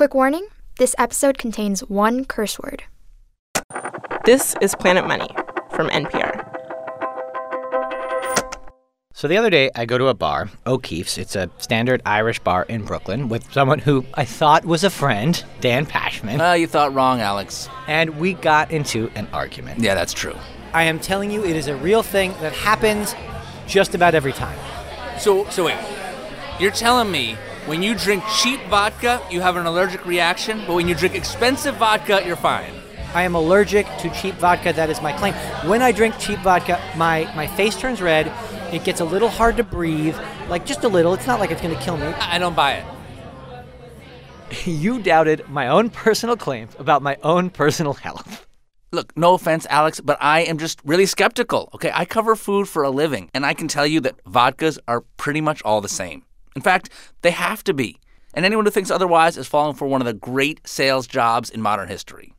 Quick warning this episode contains one curse word. This is Planet Money from NPR. So the other day, I go to a bar, O'Keefe's. It's a standard Irish bar in Brooklyn with someone who I thought was a friend, Dan Pashman. Uh, you thought wrong, Alex. And we got into an argument. Yeah, that's true. I am telling you, it is a real thing that happens just about every time. So, so wait. You're telling me when you drink cheap vodka, you have an allergic reaction, but when you drink expensive vodka, you're fine. I am allergic to cheap vodka. That is my claim. When I drink cheap vodka, my, my face turns red. It gets a little hard to breathe, like just a little. It's not like it's going to kill me. I don't buy it. you doubted my own personal claims about my own personal health. Look, no offense, Alex, but I am just really skeptical. Okay, I cover food for a living, and I can tell you that vodkas are pretty much all the same. In fact, they have to be. And anyone who thinks otherwise is falling for one of the great sales jobs in modern history.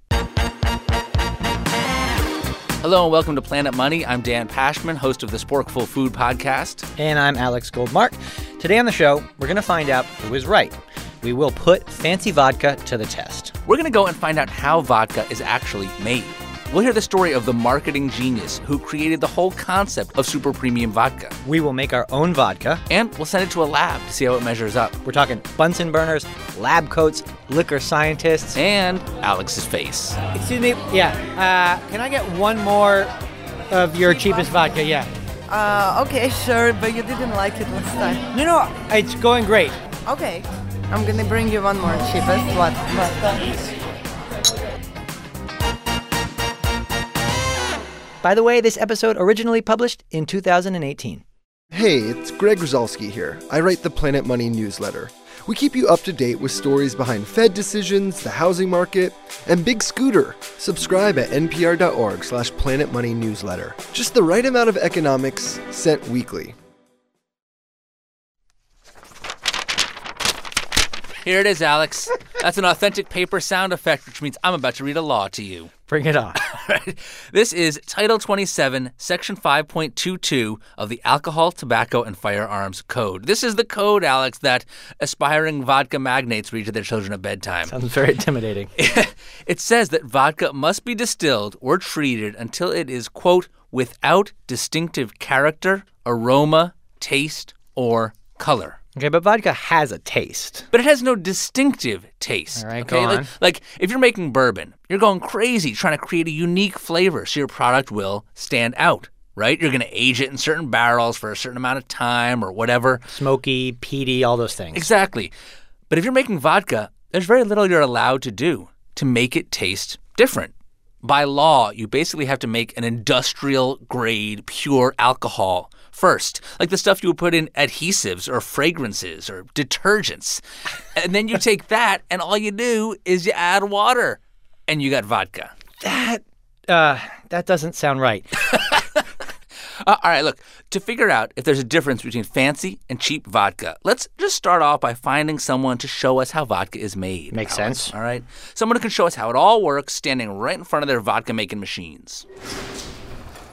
Hello and welcome to Planet Money. I'm Dan Pashman, host of the Sporkful Food Podcast. And I'm Alex Goldmark. Today on the show, we're going to find out who is right. We will put fancy vodka to the test. We're going to go and find out how vodka is actually made. We'll hear the story of the marketing genius who created the whole concept of super premium vodka. We will make our own vodka. And we'll send it to a lab to see how it measures up. We're talking Bunsen burners, lab coats, liquor scientists, and Alex's face. Excuse me. Yeah. Uh, can I get one more of your cheapest vodka? Yeah. Uh, okay, sure, but you didn't like it last time. No, no, it's going great. Okay, I'm gonna bring you one more cheapest. What? What? By the way, this episode originally published in 2018. Hey, it's Greg Rosalsky here. I write the Planet Money newsletter. We keep you up to date with stories behind Fed decisions, the housing market, and Big Scooter. Subscribe at npr.org slash planetmoneynewsletter. Just the right amount of economics sent weekly. Here it is, Alex. That's an authentic paper sound effect, which means I'm about to read a law to you. Bring it on. this is Title 27, Section 5.22 of the Alcohol, Tobacco, and Firearms Code. This is the code, Alex, that aspiring vodka magnates read to their children at bedtime. Sounds very intimidating. it says that vodka must be distilled or treated until it is, quote, without distinctive character, aroma, taste, or color. Okay, but vodka has a taste. But it has no distinctive taste. All right, okay? go on. Like, like if you're making bourbon, you're going crazy trying to create a unique flavor so your product will stand out, right? You're going to age it in certain barrels for a certain amount of time or whatever. Smoky, peaty, all those things. Exactly. But if you're making vodka, there's very little you're allowed to do to make it taste different. By law, you basically have to make an industrial grade pure alcohol first, like the stuff you would put in adhesives or fragrances or detergents. and then you take that, and all you do is you add water, and you got vodka. That uh, that doesn't sound right. Uh, all right, look, to figure out if there's a difference between fancy and cheap vodka, let's just start off by finding someone to show us how vodka is made. Makes Alex, sense. All right. Someone who can show us how it all works standing right in front of their vodka making machines.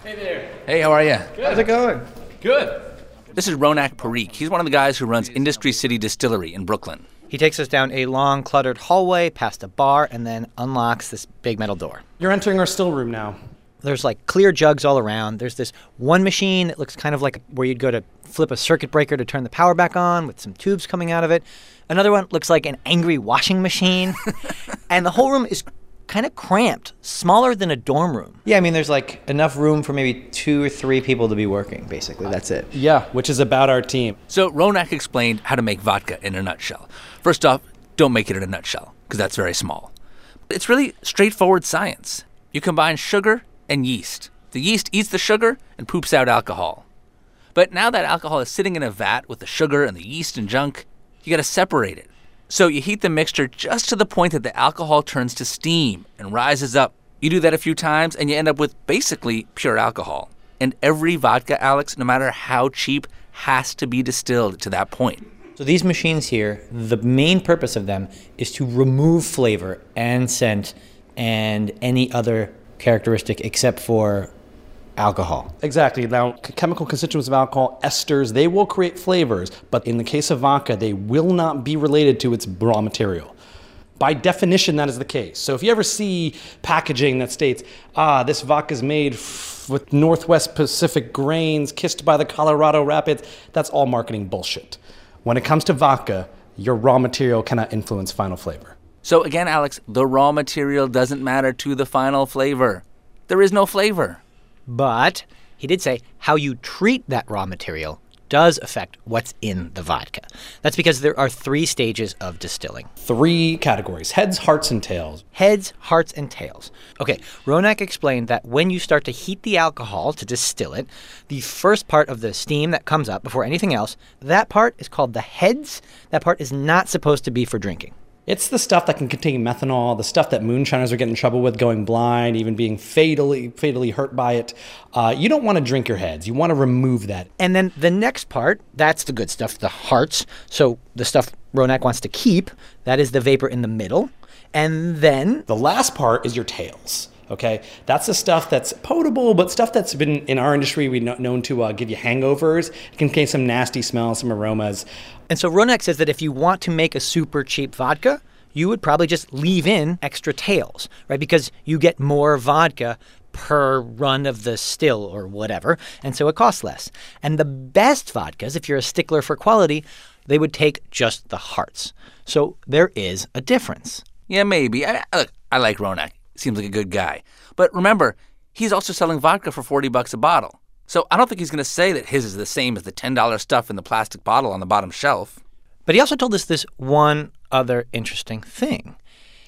Hey there. Hey, how are you? How's it going? Good. This is Ronak Parikh. He's one of the guys who runs Industry City Distillery in Brooklyn. He takes us down a long, cluttered hallway past a bar and then unlocks this big metal door. You're entering our still room now. There's like clear jugs all around. There's this one machine that looks kind of like where you'd go to flip a circuit breaker to turn the power back on with some tubes coming out of it. Another one looks like an angry washing machine. and the whole room is kind of cramped, smaller than a dorm room. Yeah, I mean, there's like enough room for maybe two or three people to be working, basically. That's it. Yeah, which is about our team. So Ronak explained how to make vodka in a nutshell. First off, don't make it in a nutshell, because that's very small. It's really straightforward science. You combine sugar and yeast. The yeast eats the sugar and poops out alcohol. But now that alcohol is sitting in a vat with the sugar and the yeast and junk, you gotta separate it. So you heat the mixture just to the point that the alcohol turns to steam and rises up. You do that a few times and you end up with basically pure alcohol. And every vodka, Alex, no matter how cheap, has to be distilled to that point. So these machines here, the main purpose of them is to remove flavor and scent and any other characteristic except for alcohol. Exactly. Now, c- chemical constituents of alcohol, esters, they will create flavors, but in the case of vodka, they will not be related to its raw material. By definition, that is the case. So if you ever see packaging that states, ah, this vodka is made f- with Northwest Pacific grains, kissed by the Colorado Rapids, that's all marketing bullshit. When it comes to vodka, your raw material cannot influence final flavor. So again, Alex, the raw material doesn't matter to the final flavor. There is no flavor. But he did say how you treat that raw material does affect what's in the vodka. That's because there are three stages of distilling Three categories heads, hearts, and tails. heads, hearts, and tails. Okay, Ronak explained that when you start to heat the alcohol to distill it, the first part of the steam that comes up before anything else, that part is called the heads. That part is not supposed to be for drinking. It's the stuff that can contain methanol, the stuff that moonshiners are getting in trouble with, going blind, even being fatally fatally hurt by it. Uh, you don't want to drink your heads. You want to remove that. And then the next part, that's the good stuff, the hearts. So the stuff Ronak wants to keep, that is the vapor in the middle. And then The last part is your tails. Okay, that's the stuff that's potable, but stuff that's been in our industry we know, known to uh, give you hangovers. It can contain some nasty smells, some aromas. And so Ronex says that if you want to make a super cheap vodka, you would probably just leave in extra tails, right? Because you get more vodka per run of the still or whatever, and so it costs less. And the best vodkas, if you're a stickler for quality, they would take just the hearts. So there is a difference. Yeah, maybe. I, I- look, I like Ronak. Seems like a good guy. But remember, he's also selling vodka for 40 bucks a bottle. So I don't think he's going to say that his is the same as the $10 stuff in the plastic bottle on the bottom shelf. But he also told us this one other interesting thing.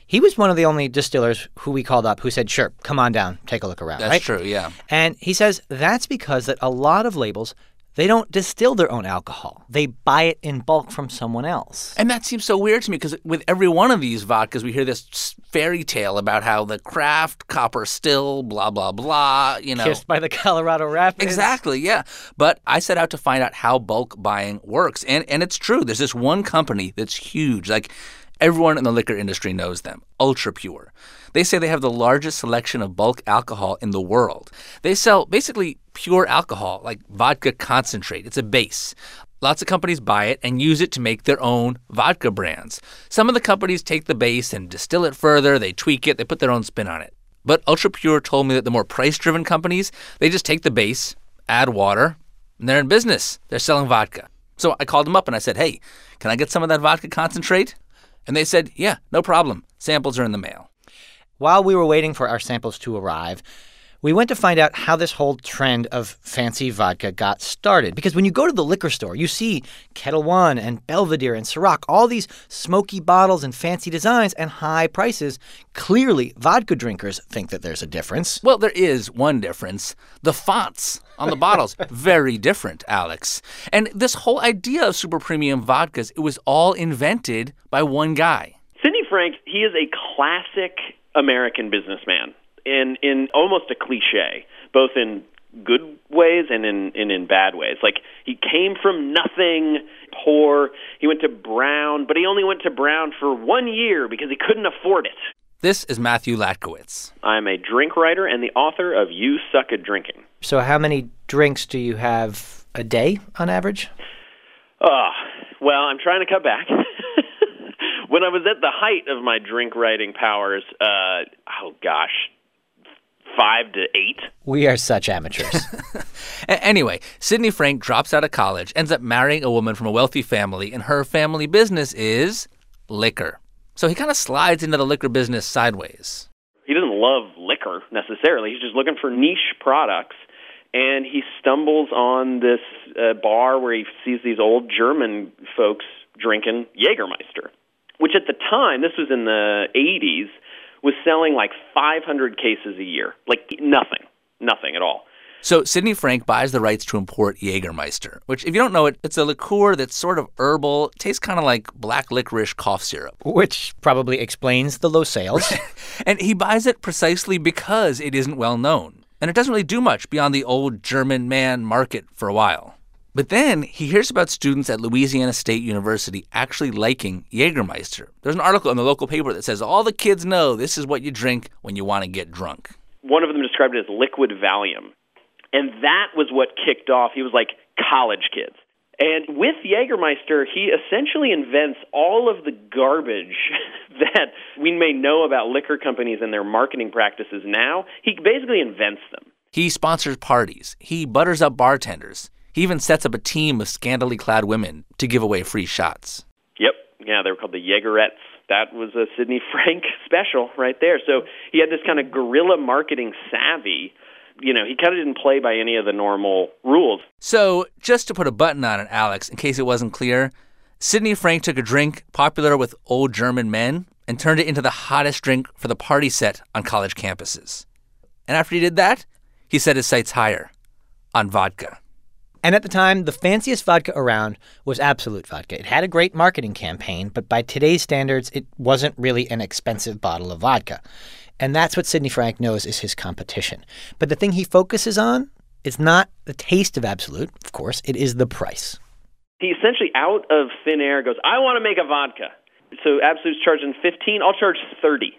He was one of the only distillers who we called up who said, "Sure, come on down, take a look around." That's right? true, yeah. And he says that's because that a lot of labels they don't distill their own alcohol. They buy it in bulk from someone else. And that seems so weird to me because with every one of these vodkas, we hear this fairy tale about how the craft, copper still, blah, blah, blah, you know. Kissed by the Colorado Rapids. Exactly, yeah. But I set out to find out how bulk buying works. And and it's true. There's this one company that's huge. Like everyone in the liquor industry knows them. Ultra Pure. They say they have the largest selection of bulk alcohol in the world. They sell basically pure alcohol, like vodka concentrate. It's a base. Lots of companies buy it and use it to make their own vodka brands. Some of the companies take the base and distill it further, they tweak it, they put their own spin on it. But Ultra Pure told me that the more price driven companies, they just take the base, add water, and they're in business. They're selling vodka. So I called them up and I said, hey, can I get some of that vodka concentrate? And they said, yeah, no problem. Samples are in the mail. While we were waiting for our samples to arrive, we went to find out how this whole trend of fancy vodka got started. Because when you go to the liquor store, you see Ketel One and Belvedere and Ciroc, all these smoky bottles and fancy designs and high prices. Clearly, vodka drinkers think that there's a difference. Well, there is one difference. The fonts on the bottles, very different, Alex. And this whole idea of super premium vodkas, it was all invented by one guy. Sidney Frank, he is a classic American businessman in in almost a cliche, both in good ways and in, and in bad ways. Like he came from nothing, poor. He went to Brown, but he only went to Brown for one year because he couldn't afford it. This is Matthew Latkiewicz. I'm a drink writer and the author of You Suck at Drinking. So, how many drinks do you have a day on average? Oh, well, I'm trying to cut back. when I was at the height of my drink writing powers, uh, oh gosh, five to eight. We are such amateurs. Anyway, Sidney Frank drops out of college, ends up marrying a woman from a wealthy family, and her family business is liquor. So he kind of slides into the liquor business sideways. He doesn't love liquor necessarily. He's just looking for niche products. And he stumbles on this uh, bar where he sees these old German folks drinking Jägermeister, which at the time, this was in the 80s, was selling like 500 cases a year. Like nothing. Nothing at all. So Sidney Frank buys the rights to import Jägermeister, which, if you don't know it, it's a liqueur that's sort of herbal, tastes kind of like black licorice cough syrup. Which probably explains the low sales. And he buys it precisely because it isn't well known. And it doesn't really do much beyond the old German man market for a while. But then he hears about students at Louisiana State University actually liking Jägermeister. There's an article in the local paper that says all the kids know this is what you drink when you want to get drunk. One of them described it as liquid Valium. And that was what kicked off. He was like college kids. And with Jägermeister, he essentially invents all of the garbage that we may know about liquor companies and their marketing practices now. He basically invents them. He sponsors parties. He butters up bartenders. He even sets up a team of scantily clad women to give away free shots. Yep. Yeah, they were called the Jaegerettes. That was a Sidney Frank special right there. So he had this kind of guerrilla marketing savvy. You know, he kind of didn't play by any of the normal rules. So, just to put a button on it, Alex, in case it wasn't clear, Sidney Frank took a drink popular with old German men and turned it into the hottest drink for the party set on college campuses. And after he did that, he set his sights higher on vodka. And at the time, the fanciest vodka around was Absolut Vodka. It had a great marketing campaign, but by today's standards, it wasn't really an expensive bottle of vodka. And that's what Sidney Frank knows is his competition. But the thing he focuses on is not the taste of Absolut, of course, it is the price. He essentially, out of thin air, goes, I want to make a vodka. So Absolut's charging 15, I'll charge 30.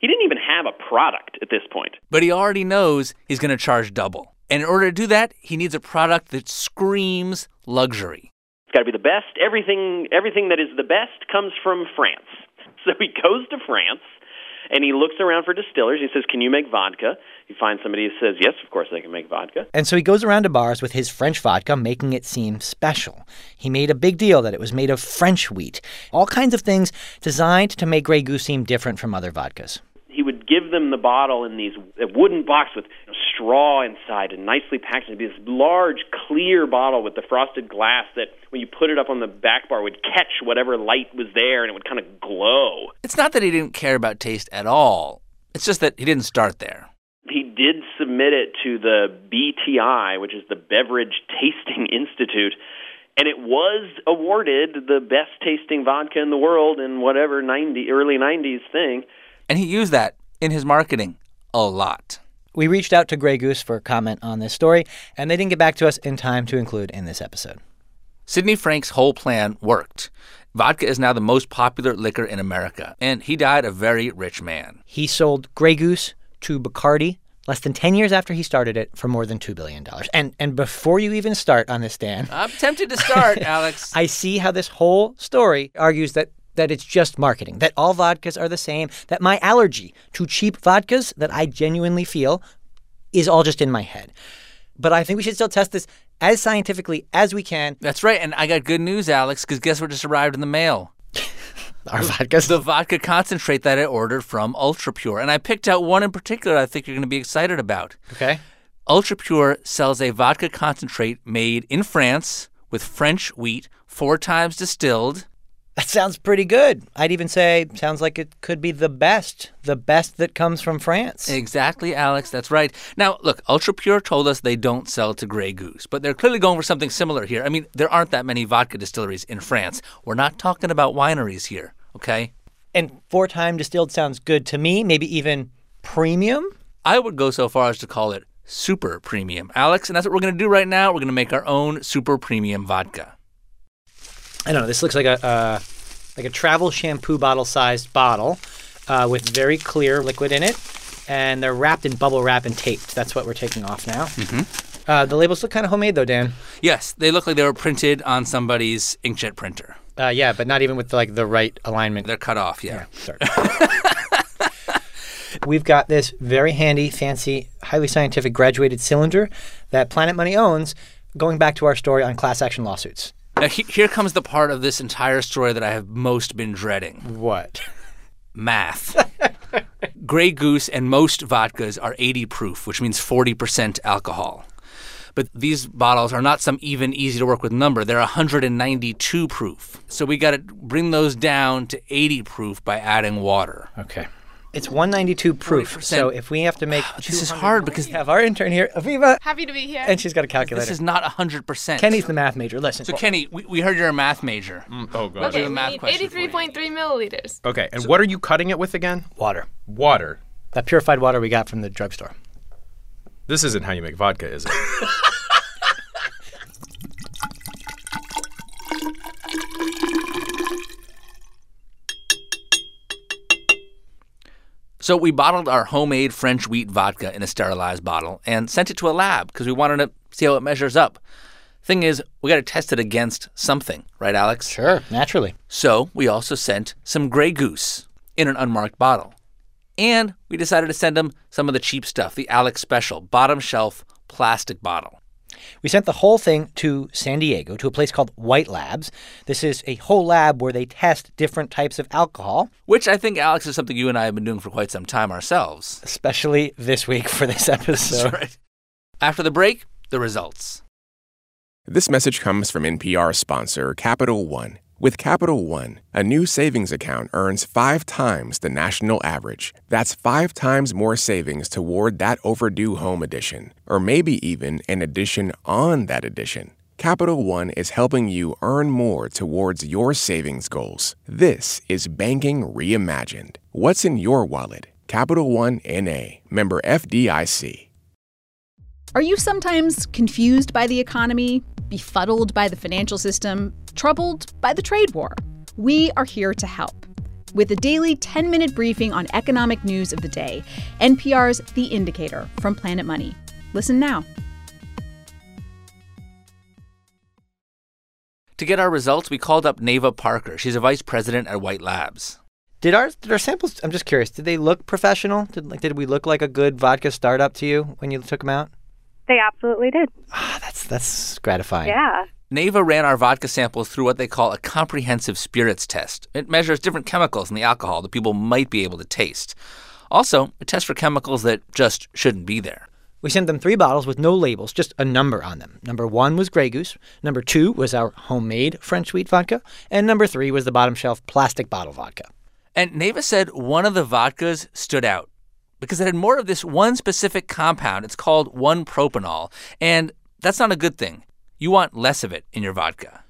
He didn't even have a product at this point. But he already knows he's going to charge double. And in order to do that, he needs a product that screams luxury. It's got to be the best. Everything, everything that is the best comes from France. So he goes to France and he looks around for distillers. He says, Can you make vodka? He finds somebody who says, Yes, of course I can make vodka. And so he goes around to bars with his French vodka, making it seem special. He made a big deal that it was made of French wheat, all kinds of things designed to make Grey Goose seem different from other vodkas. He would give them the bottle in these a wooden box with straw inside and nicely packaged. It'd be this large, clear bottle with the frosted glass that, when you put it up on the back bar, would catch whatever light was there and it would kind of glow. It's not that he didn't care about taste at all, it's just that he didn't start there. He did submit it to the BTI, which is the Beverage Tasting Institute, and it was awarded the best tasting vodka in the world in whatever 90 early 90s thing. And he used that in his marketing a lot. We reached out to Grey Goose for comment on this story, and they didn't get back to us in time to include in this episode. Sidney Frank's whole plan worked. Vodka is now the most popular liquor in America, and he died a very rich man. He sold Grey Goose to Bacardi less than 10 years after he started it for more than $2 billion. And, and before you even start on this, Dan, I'm tempted to start, Alex. I see how this whole story argues that that it's just marketing, that all vodkas are the same, that my allergy to cheap vodkas that I genuinely feel is all just in my head. But I think we should still test this as scientifically as we can. That's right. And I got good news, Alex, because guess what just arrived in the mail? Our vodkas? The vodka concentrate that I ordered from Ultra Pure. And I picked out one in particular I think you're going to be excited about. Okay. Ultra Pure sells a vodka concentrate made in France with French wheat, four times distilled. That sounds pretty good. I'd even say sounds like it could be the best, the best that comes from France. Exactly, Alex. That's right. Now, look, Ultra Pure told us they don't sell to Grey Goose, but they're clearly going for something similar here. I mean, there aren't that many vodka distilleries in France. We're not talking about wineries here, okay? And four time distilled sounds good to me, maybe even premium. I would go so far as to call it super premium, Alex, and that's what we're going to do right now. We're going to make our own super premium vodka. I don't know. This looks like a uh, like a travel shampoo bottle sized bottle uh, with very clear liquid in it, and they're wrapped in bubble wrap and taped. That's what we're taking off now. Mm-hmm. Uh, the labels look kind of homemade though, Dan. Yes, they look like they were printed on somebody's inkjet printer. Uh, yeah, but not even with like the right alignment. They're cut off. Yeah. Sorry. We've got this very handy, fancy, highly scientific graduated cylinder that Planet Money owns. Going back to our story on class action lawsuits. Now, he- here comes the part of this entire story that I have most been dreading What? math. Grey Goose and most vodkas are 80 proof, which means 40% alcohol. But these bottles are not some even easy to work with number. They're 192 proof. So we got to bring those down to 80 proof by adding water. Okay. It's 192 proof. 40%. So if we have to make This is hard because we have our intern here, Aviva, Happy to be here. and she's got a calculator. this is not 100%. Kenny's the math major. Listen. So, Kenny, we, we heard you're a math major. Mm, oh god. okay, a we math need question for you. 83.3 milliliters. Okay, and what are you cutting it with again? water. Water. That purified water we got from the drugstore. This isn't how you make vodka, is it? So we bottled our homemade French wheat vodka in a sterilized bottle and sent it to a lab because we wanted to see how it measures up. Thing is, we got to test it against something, right, Alex? Sure, naturally. So we also sent some Grey Goose in an unmarked bottle. And we decided to send them some of the cheap stuff, the Alex Special, bottom shelf plastic bottle. We sent the whole thing to San Diego to a place called White Labs. This is a whole lab where they test different types of alcohol, Which I think, Alex, is something you and I have been doing for quite some time ourselves. especially this week for this episode. That's right. After the break, the results. This message comes from NPR sponsor Capital One. With Capital One, a new savings account earns five times the national average. That's five times more savings toward that overdue home edition, or maybe even an addition on that addition. Capital One is helping you earn more towards your savings goals. This is banking reimagined. What's in your wallet? Capital One NA, member FDIC. Are you sometimes confused by the economy, befuddled by the financial system, troubled by the trade war? We are here to help. With a daily 10 minute briefing on economic news of the day, NPR's The Indicator from Planet Money. Listen now. To get our results, we called up Neva Parker. She's a vice president at White Labs. Did our did our samples? I'm just curious. Did they look professional? Did like did we look like a good vodka startup to you when you took them out? They absolutely did. Ah, That's that's gratifying. Yeah. Neva ran our vodka samples through what they call a comprehensive spirits test. It measures different chemicals in the alcohol that people might be able to taste. Also, it tests for chemicals that just shouldn't be there. We sent them three bottles with no labels, just a number on them. Number one was Grey Goose. Number two was our homemade French wheat vodka. And number three was the bottom shelf plastic bottle vodka. And Neva said one of the vodkas stood out because it had more of this one specific compound. It's called 1 propanol. And that's not a good thing. You want less of it in your vodka.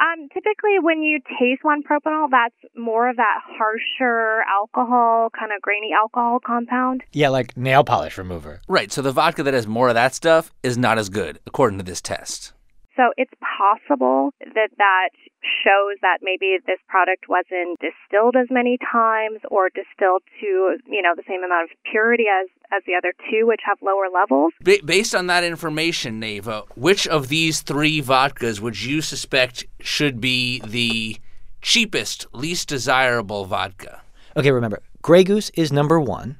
Um, typically, when you taste one propanol, that's more of that harsher alcohol, kind of grainy alcohol compound. Yeah, like nail polish remover. Right, so the vodka that has more of that stuff is not as good, according to this test. So it's possible that that shows that maybe this product wasn't distilled as many times or distilled to, you know, the same amount of purity as, as the other two, which have lower levels. Ba- based on that information, Neva, which of these three vodkas would you suspect should be the cheapest, least desirable vodka? Okay, remember, Grey Goose is number one.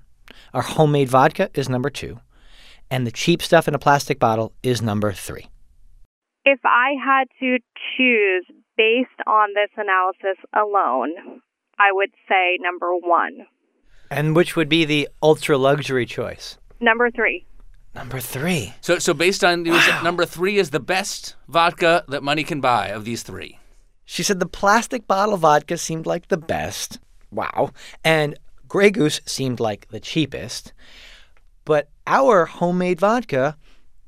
Our homemade vodka is number two. And the cheap stuff in a plastic bottle is number three. If I had to choose based on this analysis alone, I would say number one. And which would be the ultra luxury choice? Number three. Number three. So, so based on the result, number three is the best vodka that money can buy of these three. She said the plastic bottle vodka seemed like the best. Wow. And Grey Goose seemed like the cheapest. But our homemade vodka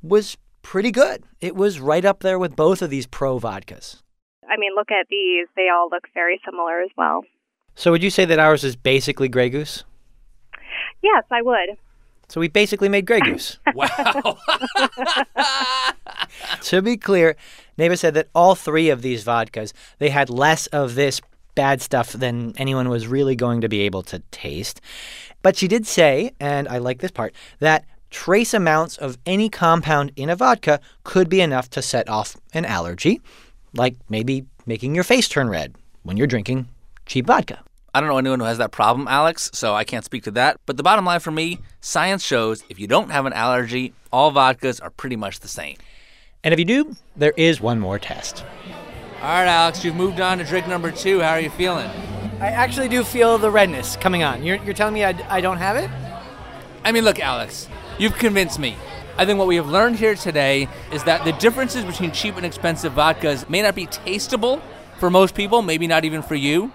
was pretty good. It was right up there with both of these pro vodkas. I mean, look at these. They all look very similar as well. So would you say that ours is basically Grey Goose? Yes, I would. So we basically made Grey Goose. wow. to be clear, Neva said that all three of these vodkas, they had less of this bad stuff than anyone was really going to be able to taste. But she did say, and I like this part, that trace amounts of any compound in a vodka could be enough to set off an allergy, like maybe making your face turn red when you're drinking cheap vodka. I don't know anyone who has that problem, Alex, so I can't speak to that. But the bottom line for me science shows if you don't have an allergy, all vodkas are pretty much the same. And if you do, there is one more test. All right, Alex, you've moved on to drink number two. How are you feeling? I actually do feel the redness coming on. You're, you're telling me I, I don't have it? I mean, look, Alex, you've convinced me. I think what we have learned here today is that the differences between cheap and expensive vodkas may not be tasteable for most people, maybe not even for you,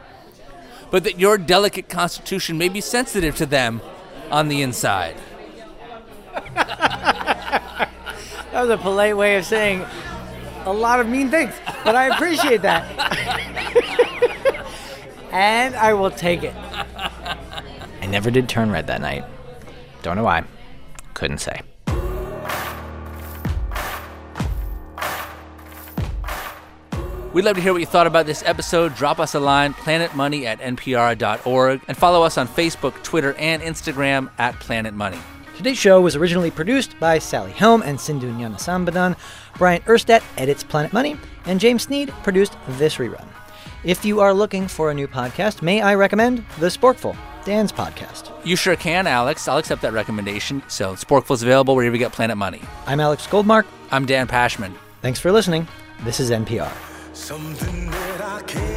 but that your delicate constitution may be sensitive to them on the inside. That was a polite way of saying a lot of mean things, but I appreciate that. and I will take it. I never did turn red that night. Don't know why. Couldn't say. We'd love to hear what you thought about this episode. Drop us a line, planetmoney at npr.org, and follow us on Facebook, Twitter, and Instagram at Planet Money. Today's show was originally produced by Sally Helm and Sindhu Gnanasambandan. Bryant Urstadt edits Planet Money, and James Sneed produced this rerun. If you are looking for a new podcast, may I recommend The Sporkful, Dan's podcast. You sure can, Alex. I'll accept that recommendation. So, Sporkful is available wherever you get Planet Money. I'm Alex Goldmark. I'm Dan Pashman. Thanks for listening. This is NPR. Something that I can't